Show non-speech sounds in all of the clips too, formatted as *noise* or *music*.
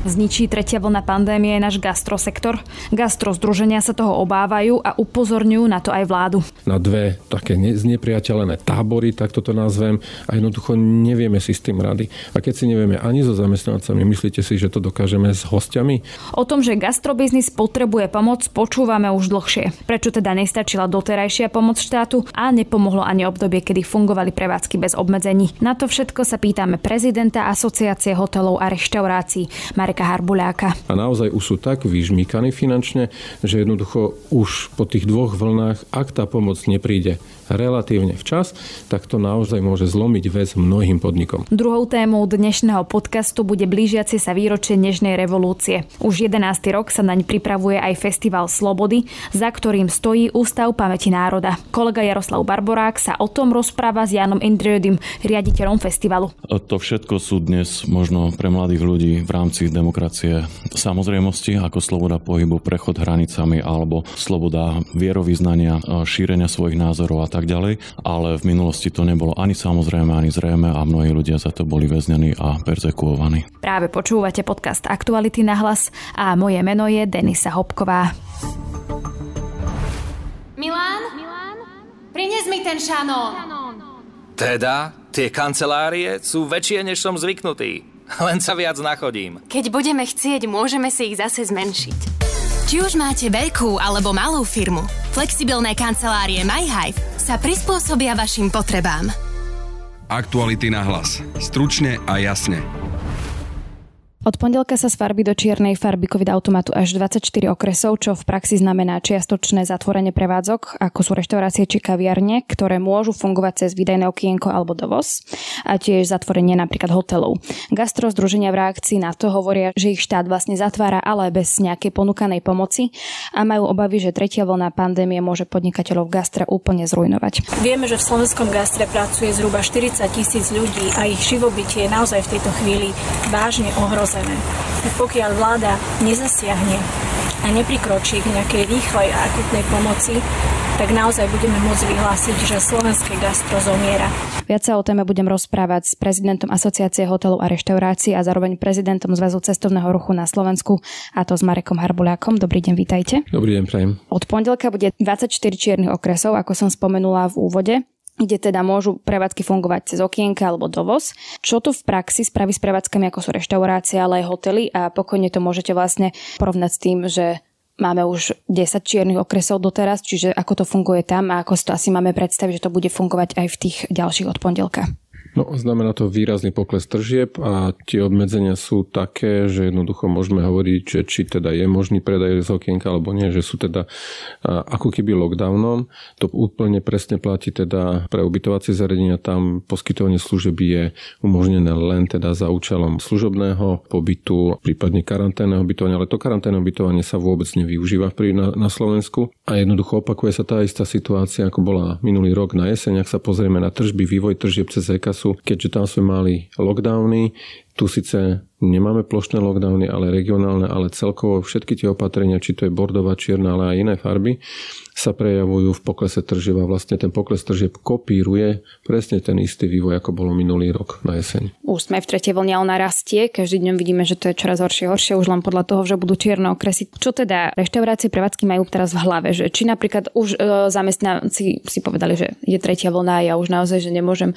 Zničí tretia vlna pandémie náš gastrosektor? Gastro združenia sa toho obávajú a upozorňujú na to aj vládu. Na dve také znepriateľené tábory, tak toto nazvem, a jednoducho nevieme si s tým rady. A keď si nevieme ani so zamestnancami, myslíte si, že to dokážeme s hostiami? O tom, že gastrobiznis potrebuje pomoc, počúvame už dlhšie. Prečo teda nestačila doterajšia pomoc štátu a nepomohlo ani obdobie, kedy fungovali prevádzky bez obmedzení? Na to všetko sa pýtame prezidenta Asociácie hotelov a reštaurácií Mareka Harbuláka. A naozaj už sú tak vyžmýkaní finančne, že jednoducho už po tých dvoch vlnách, ak tá pomoc nepríde relatívne včas, tak to naozaj môže zlomiť väz mnohým podnikom. Druhou témou dnešného podcastu bude blížiaci sa výročie Nežnej revolúcie. Už 11. rok sa naň pripravuje aj Festival Slobody, za ktorým stojí Ústav pamäti národa. Kolega Jaroslav Barborák sa o tom rozpráva s Janom Indriodym, riaditeľom festivalu. To všetko sú dnes možno pre mladých ľudí v rámci demokracie samozrejmosti, ako sloboda pohybu, prechod hranicami alebo sloboda vierovýznania, šírenia svojich názorov a tak ďalej. Ale v minulosti to nebolo ani samozrejme, ani zrejme a mnohí ľudia za to boli väznení a perzekuovaní. Práve počúvate podcast Aktuality na hlas a moje meno je Denisa Hopková. Milán? Milán? Prines mi ten šanón. Teda, tie kancelárie sú väčšie, než som zvyknutý. *laughs* Len sa viac nachodím. Keď budeme chcieť, môžeme si ich zase zmenšiť. Či už máte veľkú alebo malú firmu, flexibilné kancelárie MyHive sa prispôsobia vašim potrebám. Aktuality na hlas. Stručne a jasne. Od pondelka sa z farby do čiernej farby COVID automatu až 24 okresov, čo v praxi znamená čiastočné zatvorenie prevádzok, ako sú reštaurácie či kaviarne, ktoré môžu fungovať cez výdajné okienko alebo dovoz a tiež zatvorenie napríklad hotelov. Gastro združenia v reakcii na to hovoria, že ich štát vlastne zatvára, ale bez nejakej ponúkanej pomoci a majú obavy, že tretia vlna pandémie môže podnikateľov v gastre úplne zrujnovať. Vieme, že v slovenskom gastre pracuje zhruba 40 tisíc ľudí a ich živobytie je naozaj v tejto chvíli vážne ohrozené ohrozené. Pokiaľ vláda nezasiahne a neprikročí k nejakej rýchlej a akutnej pomoci, tak naozaj budeme môcť vyhlásiť, že slovenské gastro zomiera. Viac sa o téme budem rozprávať s prezidentom Asociácie hotelov a reštaurácií a zároveň prezidentom Zväzu cestovného ruchu na Slovensku, a to s Marekom Harbulákom. Dobrý deň, vítajte. Dobrý deň, prajem. Od pondelka bude 24 čiernych okresov, ako som spomenula v úvode kde teda môžu prevádzky fungovať cez okienka alebo dovoz. Čo to v praxi spraví s prevádzkami, ako sú reštaurácie, ale aj hotely a pokojne to môžete vlastne porovnať s tým, že máme už 10 čiernych okresov doteraz, čiže ako to funguje tam a ako si to asi máme predstaviť, že to bude fungovať aj v tých ďalších od pondelka. No, znamená to výrazný pokles tržieb a tie obmedzenia sú také, že jednoducho môžeme hovoriť, že či teda je možný predaj z okienka alebo nie, že sú teda ako keby lockdownom. To úplne presne platí teda pre ubytovacie zariadenia. Tam poskytovanie služeb je umožnené len teda za účelom služobného pobytu, prípadne karanténneho ubytovania, ale to karanténne ubytovanie sa vôbec nevyužíva na, na Slovensku a jednoducho opakuje sa tá istá situácia, ako bola minulý rok na jeseň. Ak sa pozrieme na tržby, vývoj tržieb cez EKAS času, keďže tam sme mali lockdowny, tu síce nemáme plošné lockdowny, ale regionálne, ale celkovo všetky tie opatrenia, či to je bordová, čierna, ale aj iné farby, sa prejavujú v poklese tržieb a vlastne ten pokles tržieb kopíruje presne ten istý vývoj, ako bolo minulý rok na jeseň. Už sme v tretej vlne, ona rastie. Každý deň vidíme, že to je čoraz horšie, horšie už len podľa toho, že budú čierne okresy. Čo teda reštaurácie prevádzky majú teraz v hlave? Že či napríklad už e, zamestnanci si povedali, že je tretia vlna a ja už naozaj, že nemôžem e,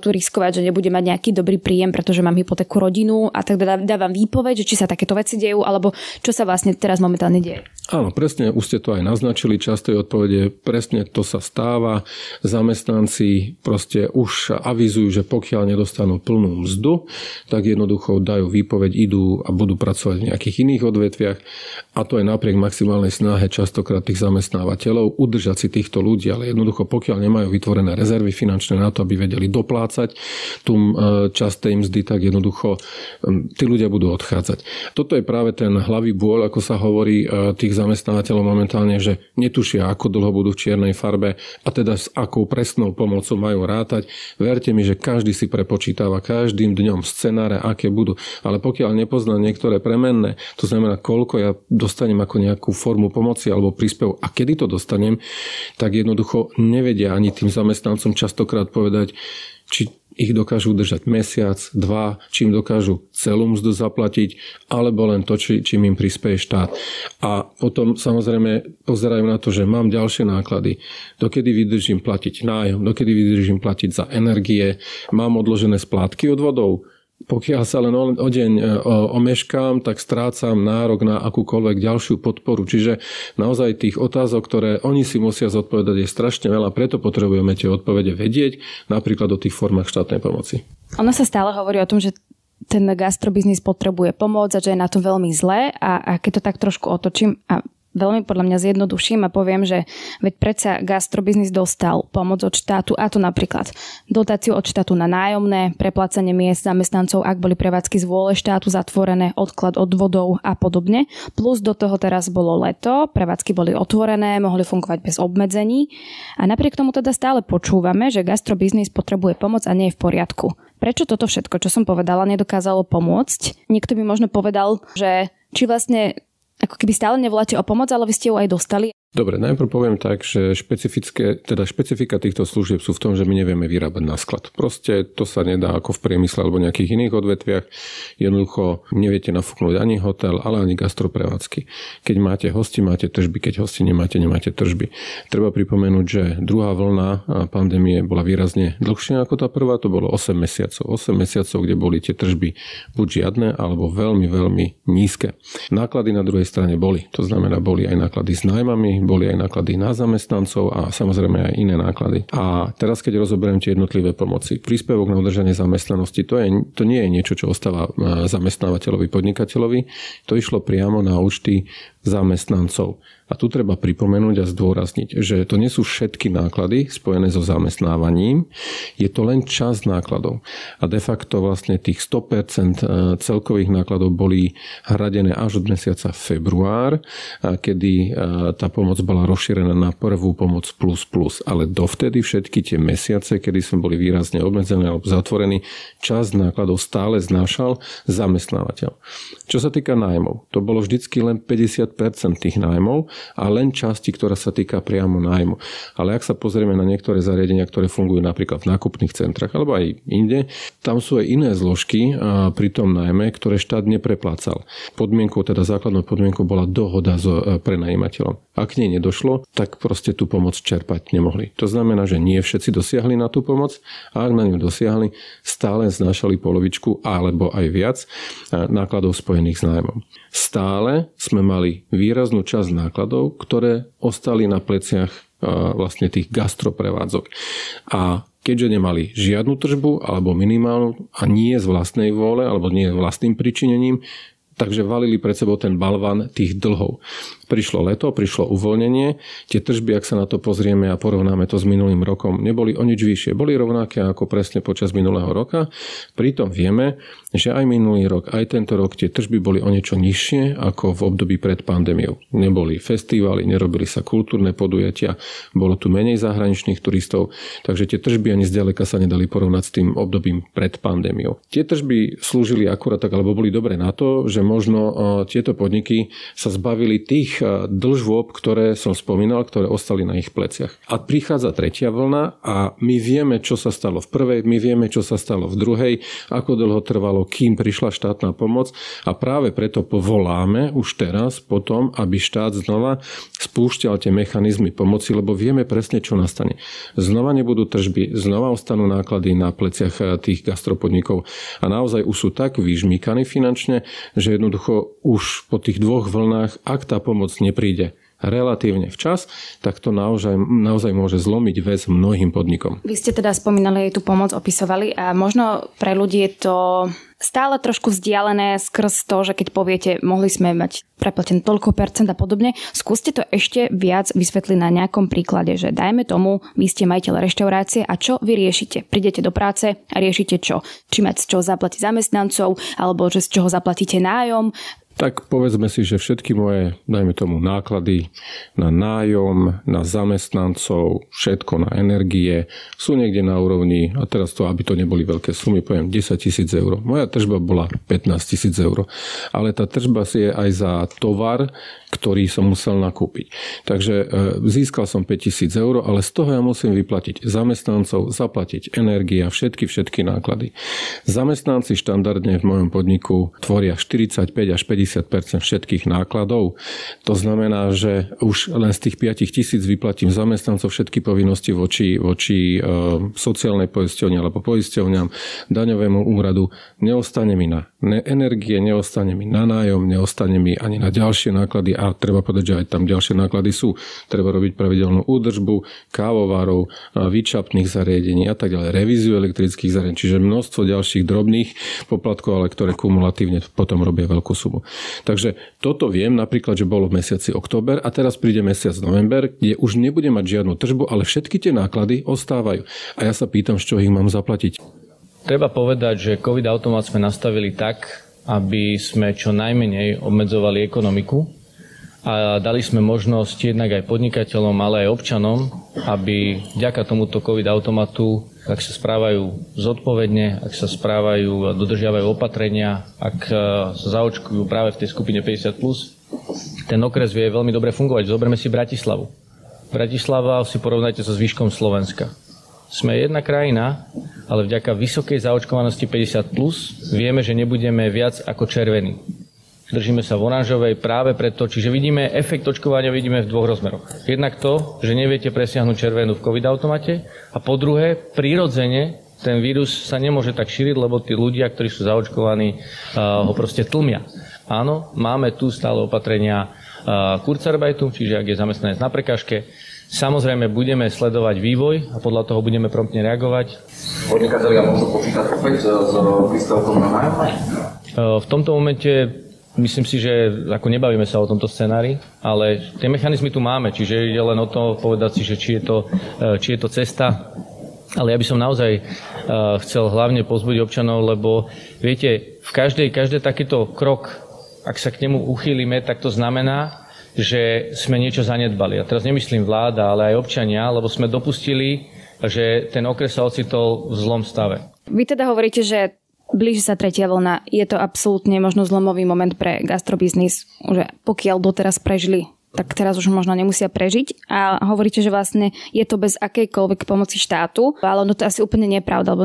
tu riskovať, že nebudem mať nejaký dobrý príjem, pretože mám hypotéku rodinu a tak dávam výpoveď, že či sa takéto veci dejú, alebo čo sa vlastne teraz momentálne deje. Áno, presne, už ste to aj naznačili, často odpovede, presne to sa stáva. Zamestnanci proste už avizujú, že pokiaľ nedostanú plnú mzdu, tak jednoducho dajú výpoveď, idú a budú pracovať v nejakých iných odvetviach. A to je napriek maximálnej snahe častokrát tých zamestnávateľov udržať si týchto ľudí, ale jednoducho pokiaľ nemajú vytvorené rezervy finančné na to, aby vedeli doplácať tú e, časť tej mzdy, tak jednoducho tí ľudia budú odchádzať. Toto je práve ten hlavý bôľ, ako sa hovorí e, tých zamestnávateľov momentálne, že netušia, ako dlho budú v čiernej farbe a teda s akou presnou pomocou majú rátať. Verte mi, že každý si prepočítava každým dňom scenáre, aké budú. Ale pokiaľ nepozná niektoré premenné, to znamená, koľko ja dostanem ako nejakú formu pomoci alebo príspev a kedy to dostanem, tak jednoducho nevedia ani tým zamestnancom častokrát povedať, či ich dokážu držať mesiac, dva, čím dokážu celú mzdu zaplatiť, alebo len to, či, čím im prispieje štát. A potom samozrejme pozerajú na to, že mám ďalšie náklady, dokedy vydržím platiť nájom, dokedy vydržím platiť za energie, mám odložené splátky od vodou, pokiaľ sa len o deň e, omeškám, tak strácam nárok na akúkoľvek ďalšiu podporu. Čiže naozaj tých otázok, ktoré oni si musia zodpovedať, je strašne veľa, preto potrebujeme tie odpovede vedieť, napríklad o tých formách štátnej pomoci. Ono sa stále hovorí o tom, že ten gastrobiznis potrebuje pomoc a že je na to veľmi zlé a, a keď to tak trošku otočím a veľmi podľa mňa zjednoduším a poviem, že veď predsa gastrobiznis dostal pomoc od štátu a to napríklad dotáciu od štátu na nájomné, preplácanie miest zamestnancov, ak boli prevádzky z vôle štátu zatvorené, odklad od vodov a podobne. Plus do toho teraz bolo leto, prevádzky boli otvorené, mohli fungovať bez obmedzení a napriek tomu teda stále počúvame, že gastrobiznis potrebuje pomoc a nie je v poriadku. Prečo toto všetko, čo som povedala, nedokázalo pomôcť? Niekto by možno povedal, že či vlastne ako keby stále nevoláte o pomoc, ale vy ste ju aj dostali Dobre, najprv poviem tak, že špecifické, teda špecifika týchto služieb sú v tom, že my nevieme vyrábať na sklad. Proste to sa nedá ako v priemysle alebo nejakých iných odvetviach. Jednoducho neviete nafúknuť ani hotel, ale ani gastroprevádzky. Keď máte hosti, máte tržby, keď hosti nemáte, nemáte tržby. Treba pripomenúť, že druhá vlna pandémie bola výrazne dlhšia ako tá prvá, to bolo 8 mesiacov. 8 mesiacov, kde boli tie tržby buď žiadne, alebo veľmi, veľmi nízke. Náklady na druhej strane boli. To znamená, boli aj náklady s nájmami, boli aj náklady na zamestnancov a samozrejme aj iné náklady. A teraz, keď rozoberiem tie jednotlivé pomoci, príspevok na udržanie zamestnanosti, to, je, to nie je niečo, čo ostáva e, zamestnávateľovi, podnikateľovi, to išlo priamo na účty zamestnancov. A tu treba pripomenúť a zdôrazniť, že to nie sú všetky náklady spojené so zamestnávaním, je to len časť nákladov. A de facto vlastne tých 100% e, celkových nákladov boli hradené až od mesiaca február, kedy e, tá pomoc bola rozšírená na prvú pomoc plus plus. Ale dovtedy všetky tie mesiace, kedy sme boli výrazne obmedzení alebo zatvorení, časť nákladov stále znášal zamestnávateľ. Čo sa týka nájmov, to bolo vždycky len 50% tých nájmov a len časti, ktorá sa týka priamo nájmu. Ale ak sa pozrieme na niektoré zariadenia, ktoré fungujú napríklad v nákupných centrách alebo aj inde, tam sú aj iné zložky pri tom nájme, ktoré štát nepreplácal. Podmienkou, teda základnou podmienkou bola dohoda s e, prenajímateľom. Ak nej nedošlo, tak proste tú pomoc čerpať nemohli. To znamená, že nie všetci dosiahli na tú pomoc a ak na ňu dosiahli, stále znášali polovičku alebo aj viac e, nákladov spojených s nájmom. Stále sme mali výraznú časť nákladov ktoré ostali na pleciach vlastne tých gastroprevádzok. A keďže nemali žiadnu tržbu alebo minimálnu a nie z vlastnej vôle alebo nie vlastným pričinením, takže valili pred sebou ten balvan tých dlhov. Prišlo leto, prišlo uvoľnenie, tie tržby, ak sa na to pozrieme a porovnáme to s minulým rokom, neboli o nič vyššie. Boli rovnaké ako presne počas minulého roka. Pritom vieme, že aj minulý rok, aj tento rok tie tržby boli o niečo nižšie ako v období pred pandémiou. Neboli festivály, nerobili sa kultúrne podujatia, bolo tu menej zahraničných turistov, takže tie tržby ani zďaleka sa nedali porovnať s tým obdobím pred pandémiou. Tie tržby slúžili akurát tak, alebo boli dobre na to, že možno tieto podniky sa zbavili tých E, dlžôb, ktoré som spomínal, ktoré ostali na ich pleciach. A prichádza tretia vlna a my vieme, čo sa stalo v prvej, my vieme, čo sa stalo v druhej, ako dlho trvalo, kým prišla štátna pomoc a práve preto povoláme už teraz potom, aby štát znova spúšťal tie mechanizmy pomoci, lebo vieme presne, čo nastane. Znova nebudú tržby, znova ostanú náklady na pleciach e, tých gastropodnikov a naozaj už sú tak vyžmýkaní finančne, že jednoducho už po tých dvoch vlnách, ak tá pomoc nepríde relatívne včas, tak to naozaj, naozaj môže zlomiť väz mnohým podnikom. Vy ste teda spomínali aj tú pomoc, opisovali a možno pre ľudí je to stále trošku vzdialené skrz to, že keď poviete, mohli sme mať preplatené toľko percent a podobne, skúste to ešte viac vysvetliť na nejakom príklade, že dajme tomu, vy ste majiteľ reštaurácie a čo vy riešite? Prídete do práce a riešite čo? Či mať z čoho zaplatiť zamestnancov, alebo že z čoho zaplatíte nájom, tak povedzme si, že všetky moje, dajme tomu, náklady na nájom, na zamestnancov, všetko na energie sú niekde na úrovni, a teraz to, aby to neboli veľké sumy, poviem 10 tisíc eur. Moja tržba bola 15 tisíc eur. Ale tá tržba si je aj za tovar, ktorý som musel nakúpiť. Takže e, získal som 5000 eur, ale z toho ja musím vyplatiť zamestnancov, zaplatiť energia, všetky, všetky náklady. Zamestnanci štandardne v mojom podniku tvoria 45 až 50% všetkých nákladov. To znamená, že už len z tých 5000 vyplatím zamestnancov všetky povinnosti voči, voči e, sociálnej poisťovni alebo poisťovňam, daňovému úradu. Neostane mi na energie, neostane mi na nájom, neostane mi ani na ďalšie náklady a treba povedať, že aj tam ďalšie náklady sú. Treba robiť pravidelnú údržbu, kávovárov, výčapných zariadení a tak ďalej, revíziu elektrických zariadení, čiže množstvo ďalších drobných poplatkov, ale ktoré kumulatívne potom robia veľkú sumu. Takže toto viem napríklad, že bolo v mesiaci október a teraz príde mesiac november, kde už nebude mať žiadnu tržbu, ale všetky tie náklady ostávajú. A ja sa pýtam, z čoho ich mám zaplatiť. Treba povedať, že COVID automat sme nastavili tak, aby sme čo najmenej obmedzovali ekonomiku a dali sme možnosť jednak aj podnikateľom, ale aj občanom, aby vďaka tomuto COVID automatu, ak sa správajú zodpovedne, ak sa správajú a dodržiavajú opatrenia, ak e, sa zaočkujú práve v tej skupine 50+, ten okres vie veľmi dobre fungovať. Zoberme si Bratislavu. Bratislava si porovnajte so zvyškom Slovenska. Sme jedna krajina, ale vďaka vysokej zaočkovanosti 50+, plus, vieme, že nebudeme viac ako červení držíme sa v oranžovej práve preto, čiže vidíme efekt očkovania vidíme v dvoch rozmeroch. Jednak to, že neviete presiahnuť červenú v COVID automate a po druhé, prirodzene ten vírus sa nemôže tak šíriť, lebo tí ľudia, ktorí sú zaočkovaní, ho proste tlmia. Áno, máme tu stále opatrenia Kurzarbeitu, čiže ak je zamestnanec na prekážke, Samozrejme, budeme sledovať vývoj a podľa toho budeme promptne reagovať. Podnikatelia môžu počítať opäť s príspevkom na nájomné? V tomto momente Myslím si, že ako nebavíme sa o tomto scenári, ale tie mechanizmy tu máme, čiže ide len o to povedať si, že či je to, e, či je to cesta. Ale ja by som naozaj e, chcel hlavne pozbudiť občanov, lebo viete, v každej, každý takýto krok, ak sa k nemu uchýlime, tak to znamená, že sme niečo zanedbali. A teraz nemyslím vláda, ale aj občania, lebo sme dopustili, že ten okres sa ocitol v zlom stave. Vy teda hovoríte, že blíži sa tretia vlna. Je to absolútne možno zlomový moment pre gastrobiznis, že pokiaľ doteraz prežili tak teraz už možno nemusia prežiť a hovoríte, že vlastne je to bez akejkoľvek pomoci štátu, ale no to je asi úplne nepravda, lebo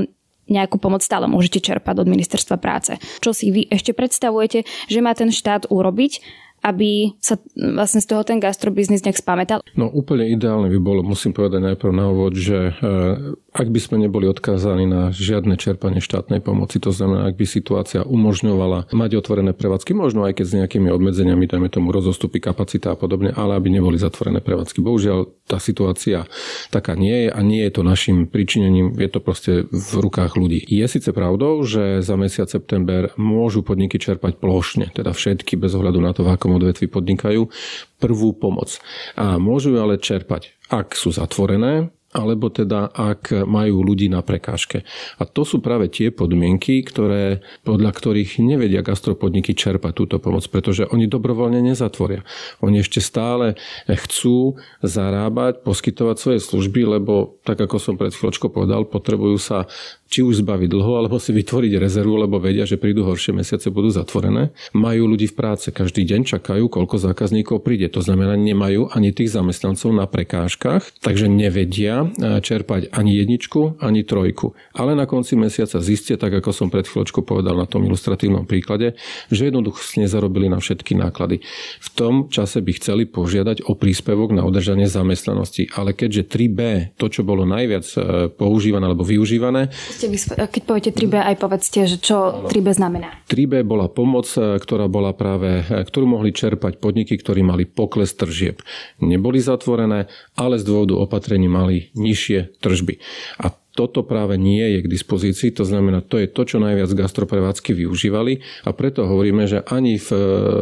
nejakú pomoc stále môžete čerpať od ministerstva práce. Čo si vy ešte predstavujete, že má ten štát urobiť, aby sa vlastne z toho ten gastrobiznis nejak spamätal? No úplne ideálne by bolo, musím povedať najprv na úvod, že e, ak by sme neboli odkázaní na žiadne čerpanie štátnej pomoci, to znamená, ak by situácia umožňovala mať otvorené prevádzky, možno aj keď s nejakými obmedzeniami, dajme tomu rozostupy kapacita a podobne, ale aby neboli zatvorené prevádzky. Bohužiaľ, tá situácia taká nie je a nie je to našim pričinením, je to proste v rukách ľudí. Je síce pravdou, že za mesiac september môžu podniky čerpať plošne, teda všetky bez ohľadu na to, v akom odvetvi podnikajú, prvú pomoc. A môžu ale čerpať, ak sú zatvorené, alebo teda ak majú ľudí na prekážke. A to sú práve tie podmienky, ktoré, podľa ktorých nevedia gastropodniky čerpať túto pomoc, pretože oni dobrovoľne nezatvoria. Oni ešte stále chcú zarábať, poskytovať svoje služby, lebo tak ako som pred chvíľočkou povedal, potrebujú sa či už zbaviť dlho, alebo si vytvoriť rezervu, lebo vedia, že prídu horšie mesiace, budú zatvorené. Majú ľudí v práce, každý deň čakajú, koľko zákazníkov príde. To znamená, nemajú ani tých zamestnancov na prekážkach, takže nevedia e, čerpať ani jedničku, ani trojku. Ale na konci mesiaca zistia, tak ako som pred chvíľočkou povedal na tom ilustratívnom príklade, že jednoducho nezarobili na všetky náklady. V tom čase by chceli požiadať o príspevok na udržanie zamestnanosti. Ale keďže 3B, to, čo bolo najviac e, používané alebo využívané, keď poviete 3B, aj povedzte, že čo 3B znamená. 3B bola pomoc, e, ktorá bola práve, e, ktorú mohli čerpať podniky, ktorí mali pokles tržieb. Neboli zatvorené, ale z dôvodu opatrení mali nižšie tržby. A toto práve nie je k dispozícii, to znamená, to je to, čo najviac gastroprevádzky využívali a preto hovoríme, že ani, v,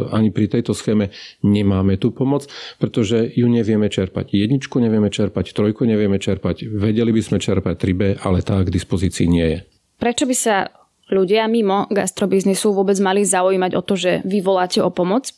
ani pri tejto schéme nemáme tú pomoc, pretože ju nevieme čerpať. Jedničku nevieme čerpať, trojku nevieme čerpať, vedeli by sme čerpať 3B, ale tá k dispozícii nie je. Prečo by sa ľudia mimo gastrobiznisu vôbec mali zaujímať o to, že vy voláte o pomoc,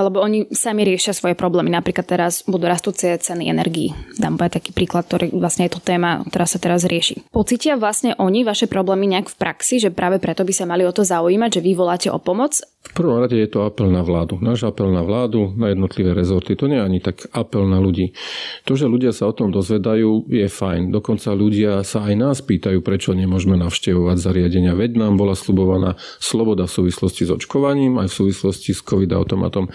lebo oni sami riešia svoje problémy. Napríklad teraz budú rastúce ceny energií. Dám aj taký príklad, ktorý vlastne je to téma, ktorá sa teraz rieši. Pocítia vlastne oni vaše problémy nejak v praxi, že práve preto by sa mali o to zaujímať, že vy voláte o pomoc v prvom rade je to apel na vládu. Náš apel na vládu, na jednotlivé rezorty. To nie je ani tak apel na ľudí. To, že ľudia sa o tom dozvedajú, je fajn. Dokonca ľudia sa aj nás pýtajú, prečo nemôžeme navštevovať zariadenia. Veď nám bola slubovaná sloboda v súvislosti s očkovaním, aj v súvislosti s COVID-automatom.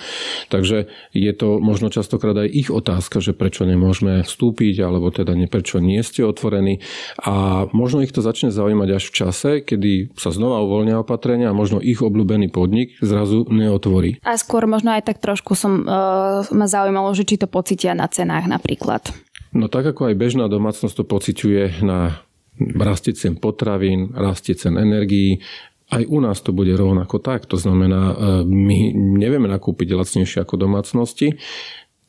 Takže je to možno častokrát aj ich otázka, že prečo nemôžeme vstúpiť, alebo teda nie, prečo nie ste otvorení. A možno ich to začne zaujímať až v čase, kedy sa znova uvoľnia opatrenia a možno ich obľúbený podnik zrazu neotvorí. A skôr možno aj tak trošku som uh, ma zaujímalo, že či to pocitia na cenách napríklad. No tak ako aj bežná domácnosť to pociťuje na rastie cen potravín, rastie cen energií, aj u nás to bude rovnako tak. To znamená, e, my nevieme nakúpiť lacnejšie ako domácnosti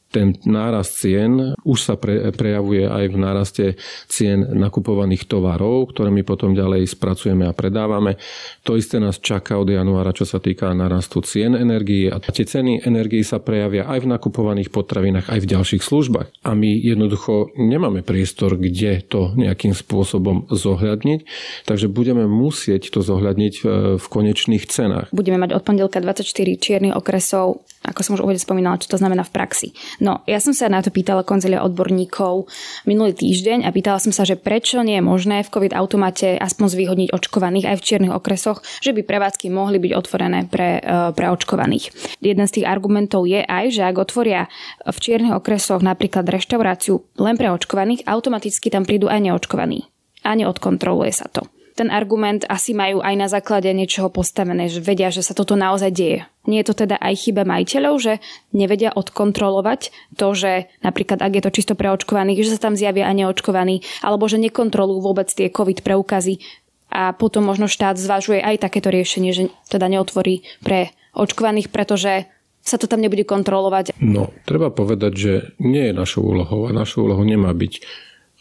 ten nárast cien už sa pre, prejavuje aj v náraste cien nakupovaných tovarov, ktoré my potom ďalej spracujeme a predávame. To isté nás čaká od januára, čo sa týka nárastu cien energii a tie ceny energii sa prejavia aj v nakupovaných potravinách, aj v ďalších službách. A my jednoducho nemáme priestor, kde to nejakým spôsobom zohľadniť, takže budeme musieť to zohľadniť v konečných cenách. Budeme mať od pondelka 24 čiernych okresov, ako som už uvedel spomínala, čo to znamená v praxi. No, ja som sa na to pýtala konzilia odborníkov minulý týždeň a pýtala som sa, že prečo nie je možné v COVID automate aspoň zvýhodniť očkovaných aj v čiernych okresoch, že by prevádzky mohli byť otvorené pre, e, pre očkovaných. Jeden z tých argumentov je aj, že ak otvoria v čiernych okresoch napríklad reštauráciu len pre očkovaných, automaticky tam prídu aj neočkovaní a neodkontroluje sa to ten argument asi majú aj na základe niečoho postavené, že vedia, že sa toto naozaj deje. Nie je to teda aj chyba majiteľov, že nevedia odkontrolovať to, že napríklad ak je to čisto pre očkovaných, že sa tam zjavia aj neočkovaní, alebo že nekontrolujú vôbec tie COVID preukazy a potom možno štát zvažuje aj takéto riešenie, že teda neotvorí pre očkovaných, pretože sa to tam nebude kontrolovať. No, treba povedať, že nie je našou úlohou a našou úlohou nemá byť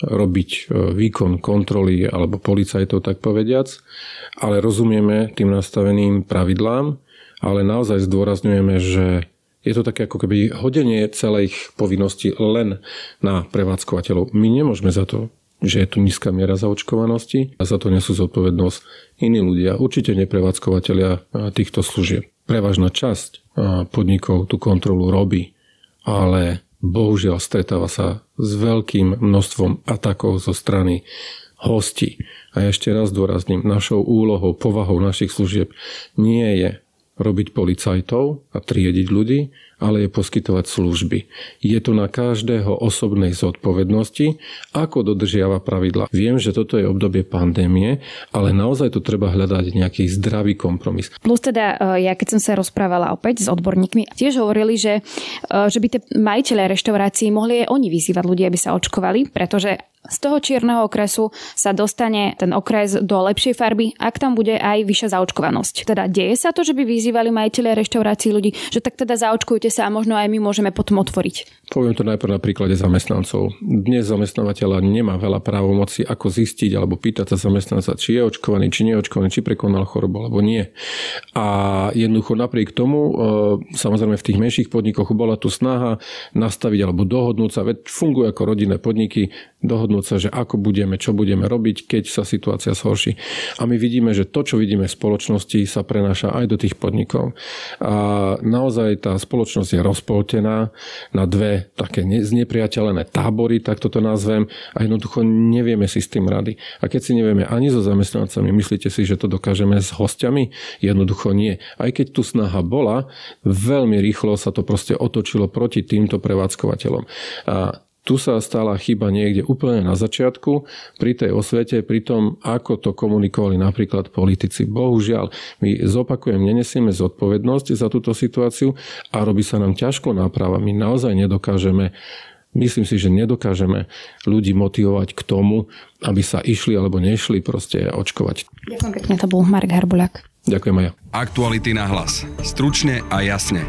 robiť e, výkon kontroly alebo policajtov, tak povediac, ale rozumieme tým nastaveným pravidlám, ale naozaj zdôrazňujeme, že je to také ako keby hodenie celej ich povinnosti len na prevádzkovateľov. My nemôžeme za to, že je tu nízka miera zaočkovanosti a za to nesú zodpovednosť iní ľudia, určite neprevádzkovateľia e, týchto služieb. Prevažná časť e, podnikov tú kontrolu robí, ale bohužiaľ stretáva sa s veľkým množstvom atakov zo strany hostí. A ešte raz dôrazním, našou úlohou, povahou našich služieb nie je robiť policajtov a triediť ľudí, ale je poskytovať služby. Je to na každého osobnej zodpovednosti, ako dodržiava pravidla. Viem, že toto je obdobie pandémie, ale naozaj tu treba hľadať nejaký zdravý kompromis. Plus teda, e, ja keď som sa rozprávala opäť s odborníkmi, tiež hovorili, že, e, že by tie majiteľe reštaurácií mohli aj oni vyzývať ľudí, aby sa očkovali, pretože z toho čierneho okresu sa dostane ten okres do lepšej farby, ak tam bude aj vyššia zaočkovanosť. Teda deje sa to, že by vyzývali majiteľe reštaurácií ľudí, že tak teda zaočkujte sa a možno aj my môžeme potom otvoriť. Poviem to najprv na príklade zamestnancov. Dnes zamestnávateľa nemá veľa právomoci, ako zistiť alebo pýtať sa zamestnanca, či je očkovaný, či nie je očkovaný, či prekonal chorobu alebo nie. A jednoducho napriek tomu, e, samozrejme v tých menších podnikoch bola tu snaha nastaviť alebo dohodnúť sa, veď fungujú ako rodinné podniky, dohodnúť sa, že ako budeme, čo budeme robiť, keď sa situácia zhorší. A my vidíme, že to, čo vidíme v spoločnosti, sa prenáša aj do tých podnikov. A naozaj tá spoločnosť je rozpoltená na dve také znepriateľené tábory, tak toto nazvem, a jednoducho nevieme si s tým rady. A keď si nevieme ani so zamestnancami, myslíte si, že to dokážeme s hostiami? Jednoducho nie. Aj keď tu snaha bola, veľmi rýchlo sa to proste otočilo proti týmto prevádzkovateľom. A tu sa stala chyba niekde úplne na začiatku, pri tej osvete, pri tom, ako to komunikovali napríklad politici. Bohužiaľ, my zopakujem, nenesieme zodpovednosť za túto situáciu a robí sa nám ťažko náprava. My naozaj nedokážeme myslím si, že nedokážeme ľudí motivovať k tomu, aby sa išli alebo nešli proste očkovať. Ďakujem pekne, to bol Marek Harbuľak. Ďakujem aj ja. Aktuality na hlas. Stručne a jasne.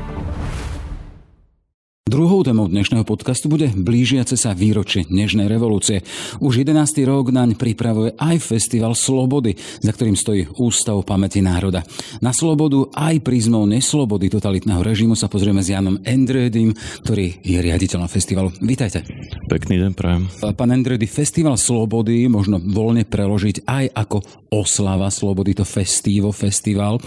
Druhou témou dnešného podcastu bude blížiace sa výročie Nežnej revolúcie. Už 11. rok naň pripravuje aj Festival Slobody, za ktorým stojí Ústav pamäti národa. Na slobodu aj prízmou neslobody totalitného režimu sa pozrieme s Janom Endredim, ktorý je riaditeľom festivalu. Vítajte. Pekný deň, prajem. Pán Endredy, Festival Slobody možno voľne preložiť aj ako oslava slobody, to festívo, festival.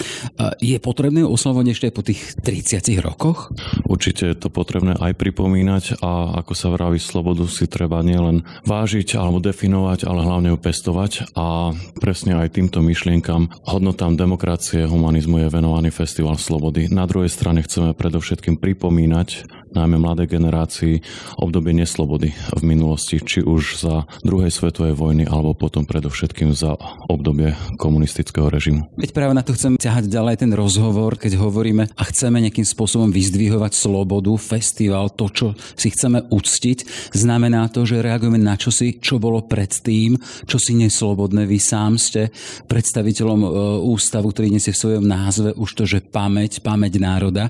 Je potrebné oslavovať ešte po tých 30 rokoch? Určite je to potrebné potrebné aj pripomínať a ako sa vraví, slobodu si treba nielen vážiť alebo definovať, ale hlavne ju pestovať a presne aj týmto myšlienkam, hodnotám demokracie, humanizmu je venovaný Festival Slobody. Na druhej strane chceme predovšetkým pripomínať najmä mladej generácii obdobie neslobody v minulosti, či už za druhej svetovej vojny alebo potom predovšetkým za obdobie komunistického režimu. Veď práve na to chcem ťahať ďalej ten rozhovor, keď hovoríme a chceme nejakým spôsobom vyzdvihovať slobodu, festival, to, čo si chceme uctiť, znamená to, že reagujeme na čosi, čo bolo predtým, čo si neslobodné. Vy sám ste predstaviteľom e, ústavu, ktorý nesie v svojom názve už to, že pamäť, pamäť národa.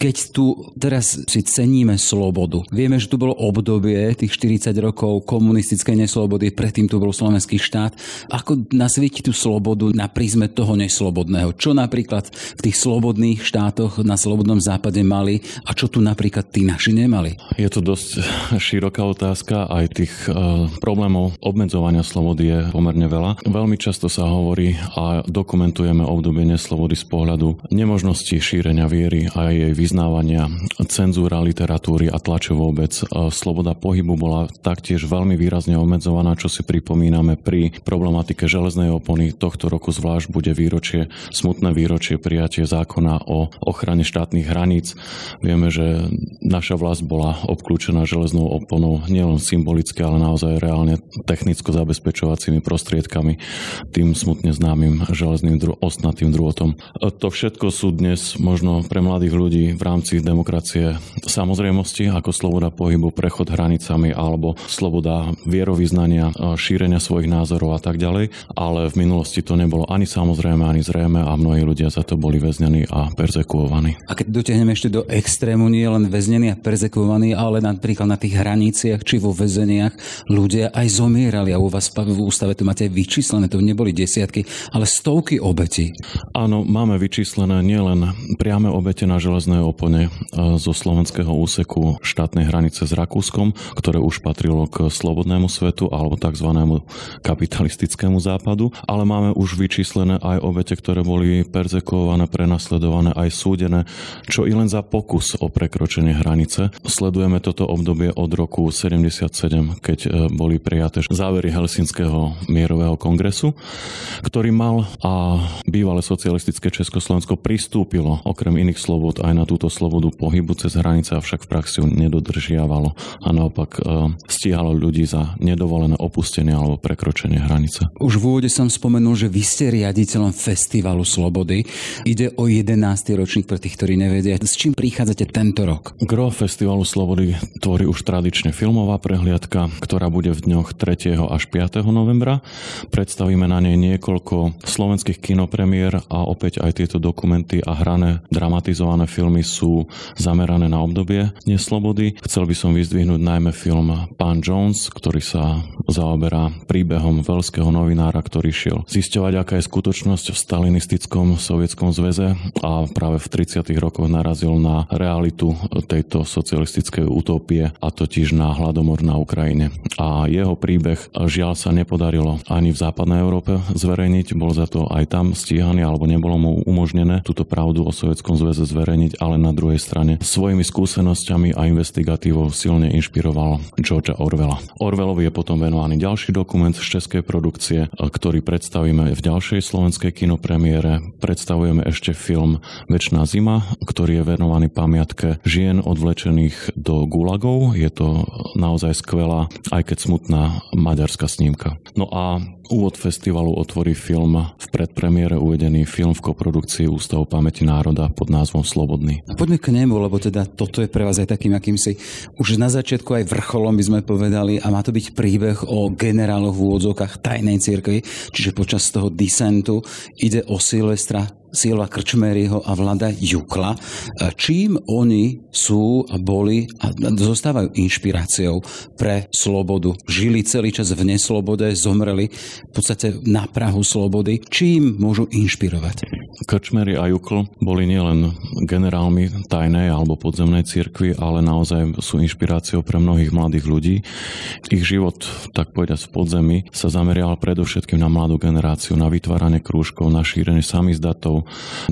Keď tu teraz si ceníme slobodu. Vieme, že tu bolo obdobie tých 40 rokov komunistickej neslobody, predtým tu bol slovenský štát. Ako nasvieti tú slobodu na prízme toho neslobodného? Čo napríklad v tých slobodných štátoch na slobodnom západe mali a čo tu napríklad tí naši nemali? Je to dosť široká otázka, aj tých uh, problémov obmedzovania slobody je pomerne veľa. Veľmi často sa hovorí a dokumentujeme obdobie neslobody z pohľadu nemožnosti šírenia viery a jej vyznávania, cenzúra literatúry a tlače vôbec. Sloboda pohybu bola taktiež veľmi výrazne obmedzovaná, čo si pripomíname pri problematike železnej opony. Tohto roku zvlášť bude výročie, smutné výročie prijatie zákona o ochrane štátnych hraníc. Vieme, že naša vlast bola obklúčená železnou oponou nielen symbolicky, ale naozaj reálne technicko-zabezpečovacími prostriedkami, tým smutne známym železným dru- ostnatým drôtom. To všetko sú dnes možno pre mladých ľudí v rámci demokracie samozrejmosti ako sloboda pohybu, prechod hranicami alebo sloboda vierovýznania, šírenia svojich názorov a tak ďalej. Ale v minulosti to nebolo ani samozrejme, ani zrejme a mnohí ľudia za to boli väznení a perzekuovaní. A keď dotiahneme ešte do extrému, nie len väznení a perzekuovaní, ale napríklad na tých hraniciach či vo väzeniach ľudia aj zomierali a u vás v ústave to máte vyčíslené, to neboli desiatky, ale stovky obetí. Áno, máme vyčíslené nielen priame obete na železnej opone zo slovenského vojenského úseku štátnej hranice s Rakúskom, ktoré už patrilo k slobodnému svetu alebo tzv. kapitalistickému západu, ale máme už vyčíslené aj obete, ktoré boli perzekované, prenasledované, aj súdené, čo i len za pokus o prekročenie hranice. Sledujeme toto obdobie od roku 77, keď e, boli prijaté závery Helsinského mierového kongresu, ktorý mal a bývalé socialistické Československo pristúpilo okrem iných slobod aj na túto slobodu pohybu cez hranice sa však v praxi nedodržiavalo a naopak e, stíhalo ľudí za nedovolené opustenie alebo prekročenie hranice. Už v úvode som spomenul, že vy ste riaditeľom Festivalu Slobody. Ide o 11. ročník pre tých, ktorí nevedia. S čím prichádzate tento rok? Gro Festivalu Slobody tvorí už tradične filmová prehliadka, ktorá bude v dňoch 3. až 5. novembra. Predstavíme na nej niekoľko slovenských kinopremiér a opäť aj tieto dokumenty a hrané dramatizované filmy sú zamerané na obdobie neslobody. Chcel by som vyzdvihnúť najmä film Pán Jones, ktorý sa zaoberá príbehom veľského novinára, ktorý šiel zisťovať, aká je skutočnosť v stalinistickom sovietskom zväze a práve v 30. rokoch narazil na realitu tejto socialistickej utopie a totiž na hladomor na Ukrajine. A jeho príbeh žiaľ sa nepodarilo ani v západnej Európe zverejniť, bol za to aj tam stíhaný alebo nebolo mu umožnené túto pravdu o Sovietskom zväze zverejniť, ale na druhej strane svojimi skúsenostiami skúsenosťami a investigatívou silne inšpiroval Georgia Orwella. Orwellovi je potom venovaný ďalší dokument z českej produkcie, ktorý predstavíme v ďalšej slovenskej kinopremiére. Predstavujeme ešte film Večná zima, ktorý je venovaný pamiatke žien odvlečených do gulagov. Je to naozaj skvelá, aj keď smutná maďarská snímka. No a Úvod festivalu otvorí film v predpremiére uvedený film v koprodukcii Ústavu pamäti národa pod názvom Slobodný. A poďme k nemu, lebo teda toto je pre vás aj takým akýmsi už na začiatku aj vrcholom by sme povedali a má to byť príbeh o generáloch v úvodzovkách tajnej cirkvi, čiže počas toho disentu ide o Silvestra Silva Krčmeryho a Vlada Jukla. Čím oni sú a boli a zostávajú inšpiráciou pre slobodu? Žili celý čas v neslobode, zomreli v podstate na Prahu slobody. Čím môžu inšpirovať? Krčmery a Jukl boli nielen generálmi tajnej alebo podzemnej cirkvi, ale naozaj sú inšpiráciou pre mnohých mladých ľudí. Ich život, tak povedať v podzemí, sa zamerial predovšetkým na mladú generáciu, na vytváranie krúžkov, na šírenie samizdatov,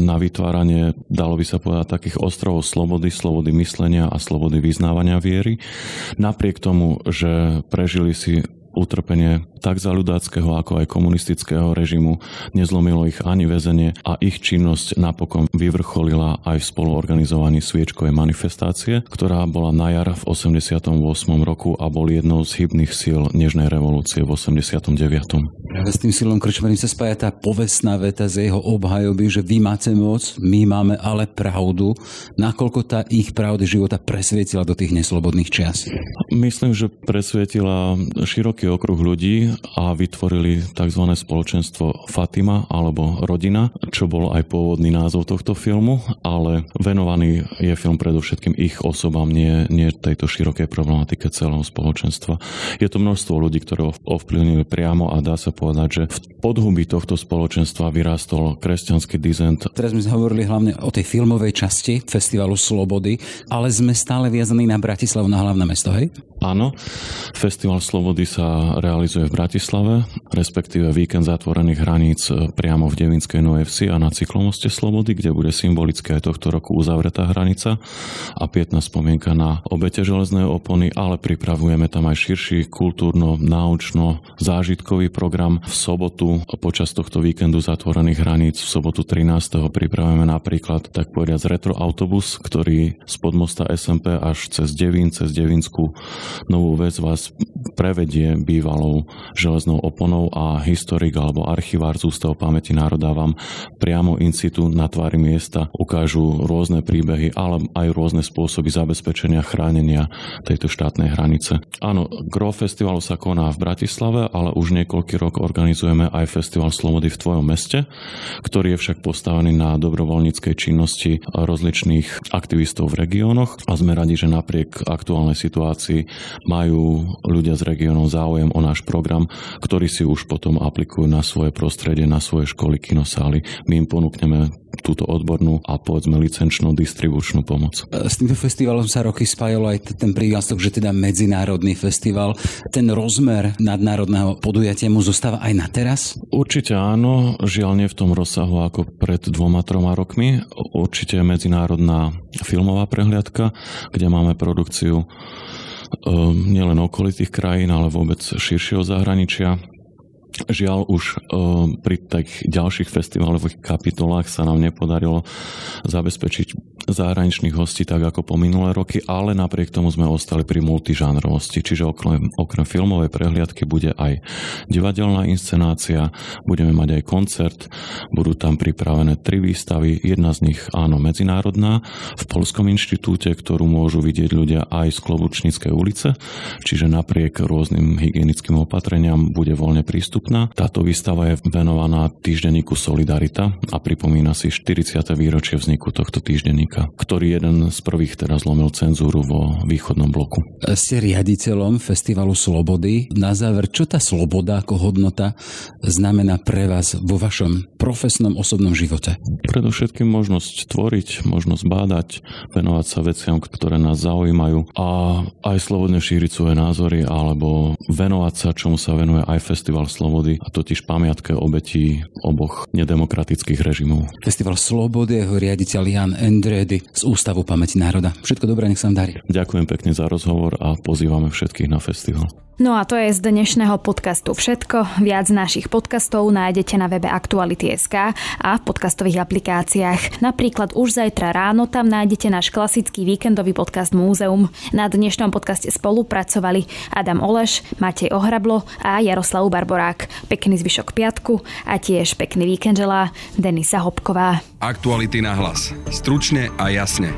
na vytváranie, dalo by sa povedať, takých ostrovov slobody, slobody myslenia a slobody vyznávania viery. Napriek tomu, že prežili si utrpenie tak za ľudáckého ako aj komunistického režimu nezlomilo ich ani väzenie a ich činnosť napokon vyvrcholila aj v spoluorganizovaní sviečkovej manifestácie, ktorá bola na jar v 88. roku a bol jednou z hybných síl Nežnej revolúcie v 89. Práve s tým silom Krčmerim sa spája tá povestná veta z jeho obhajoby, že vy máte moc, my máme ale pravdu. Nakoľko tá ich pravda života presvietila do tých neslobodných čias? Myslím, že presvietila široký okruh ľudí, a vytvorili tzv. spoločenstvo Fatima alebo Rodina, čo bol aj pôvodný názov tohto filmu, ale venovaný je film predovšetkým ich osobám, nie, nie tejto širokej problematike celého spoločenstva. Je to množstvo ľudí, ktoré ovplyvnili priamo a dá sa povedať, že v podhuby tohto spoločenstva vyrástol kresťanský dizent. Teraz sme hovorili hlavne o tej filmovej časti Festivalu Slobody, ale sme stále viazaní na Bratislavu, na hlavné mesto, hej? Áno, Festival Slobody sa realizuje v Bratislave, respektíve víkend zatvorených hraníc priamo v Devinskej Novej a na cyklomoste Slobody, kde bude symbolicky aj tohto roku uzavretá hranica a pietná spomienka na obete železnej opony, ale pripravujeme tam aj širší kultúrno, náučno, zážitkový program. V sobotu počas tohto víkendu zatvorených hraníc v sobotu 13. pripravujeme napríklad tak povediať retro autobus, ktorý z podmosta SMP až cez Devín, cez Devinskú novú vec vás prevedie bývalou železnou oponou a historik alebo archivár z Ústavu pamäti národa vám priamo in situ na tvári miesta ukážu rôzne príbehy, ale aj rôzne spôsoby zabezpečenia chránenia tejto štátnej hranice. Áno, Gro Festivalu sa koná v Bratislave, ale už niekoľký rok organizujeme aj Festival Slobody v tvojom meste, ktorý je však postavený na dobrovoľníckej činnosti rozličných aktivistov v regiónoch a sme radi, že napriek aktuálnej situácii majú ľudia z regiónov záujem o náš program, ktorý si už potom aplikujú na svoje prostredie, na svoje školy, kinosály. My im ponúkneme túto odbornú a povedzme licenčnú distribučnú pomoc. S týmto festivalom sa roky spájalo aj ten prívlastok, že teda medzinárodný festival. Ten rozmer nadnárodného podujatia mu zostáva aj na teraz? Určite áno, žiaľ nie v tom rozsahu ako pred dvoma, troma rokmi. Určite medzinárodná filmová prehliadka, kde máme produkciu Ehm, nielen okolitých krajín, ale vôbec širšieho zahraničia. Žiaľ už e, pri tých ďalších festivalových kapitolách sa nám nepodarilo zabezpečiť zahraničných hostí tak ako po minulé roky, ale napriek tomu sme ostali pri multižánrovosti, čiže okrem, okrem filmovej prehliadky bude aj divadelná inscenácia, budeme mať aj koncert, budú tam pripravené tri výstavy, jedna z nich áno medzinárodná v Polskom inštitúte, ktorú môžu vidieť ľudia aj z Klobučníckej ulice, čiže napriek rôznym hygienickým opatreniam bude voľne prístup prístupná. Táto výstava je venovaná týždenníku Solidarita a pripomína si 40. výročie vzniku tohto týždenníka, ktorý jeden z prvých teraz zlomil cenzúru vo východnom bloku. Ste riaditeľom Festivalu Slobody. Na záver, čo tá sloboda ako hodnota znamená pre vás vo vašom profesnom osobnom živote? Predovšetkým možnosť tvoriť, možnosť bádať, venovať sa veciam, ktoré nás zaujímajú a aj slobodne šíriť svoje názory alebo venovať sa, čomu sa venuje aj Festival Slobody slobody a totiž pamiatke obetí oboch nedemokratických režimov. Festival Slobody, jeho riaditeľ Jan Endredy z Ústavu pamäti národa. Všetko dobré, nech sa vám darí. Ďakujem pekne za rozhovor a pozývame všetkých na festival. No a to je z dnešného podcastu všetko. Viac našich podcastov nájdete na webe Aktuality.sk a v podcastových aplikáciách. Napríklad už zajtra ráno tam nájdete náš klasický víkendový podcast Múzeum. Na dnešnom podcaste spolupracovali Adam Oleš, Matej Ohrablo a Jaroslav Barborák. Pekný zvyšok piatku a tiež pekný víkend želá Denisa Hopková. Aktuality na hlas. Stručne a jasne.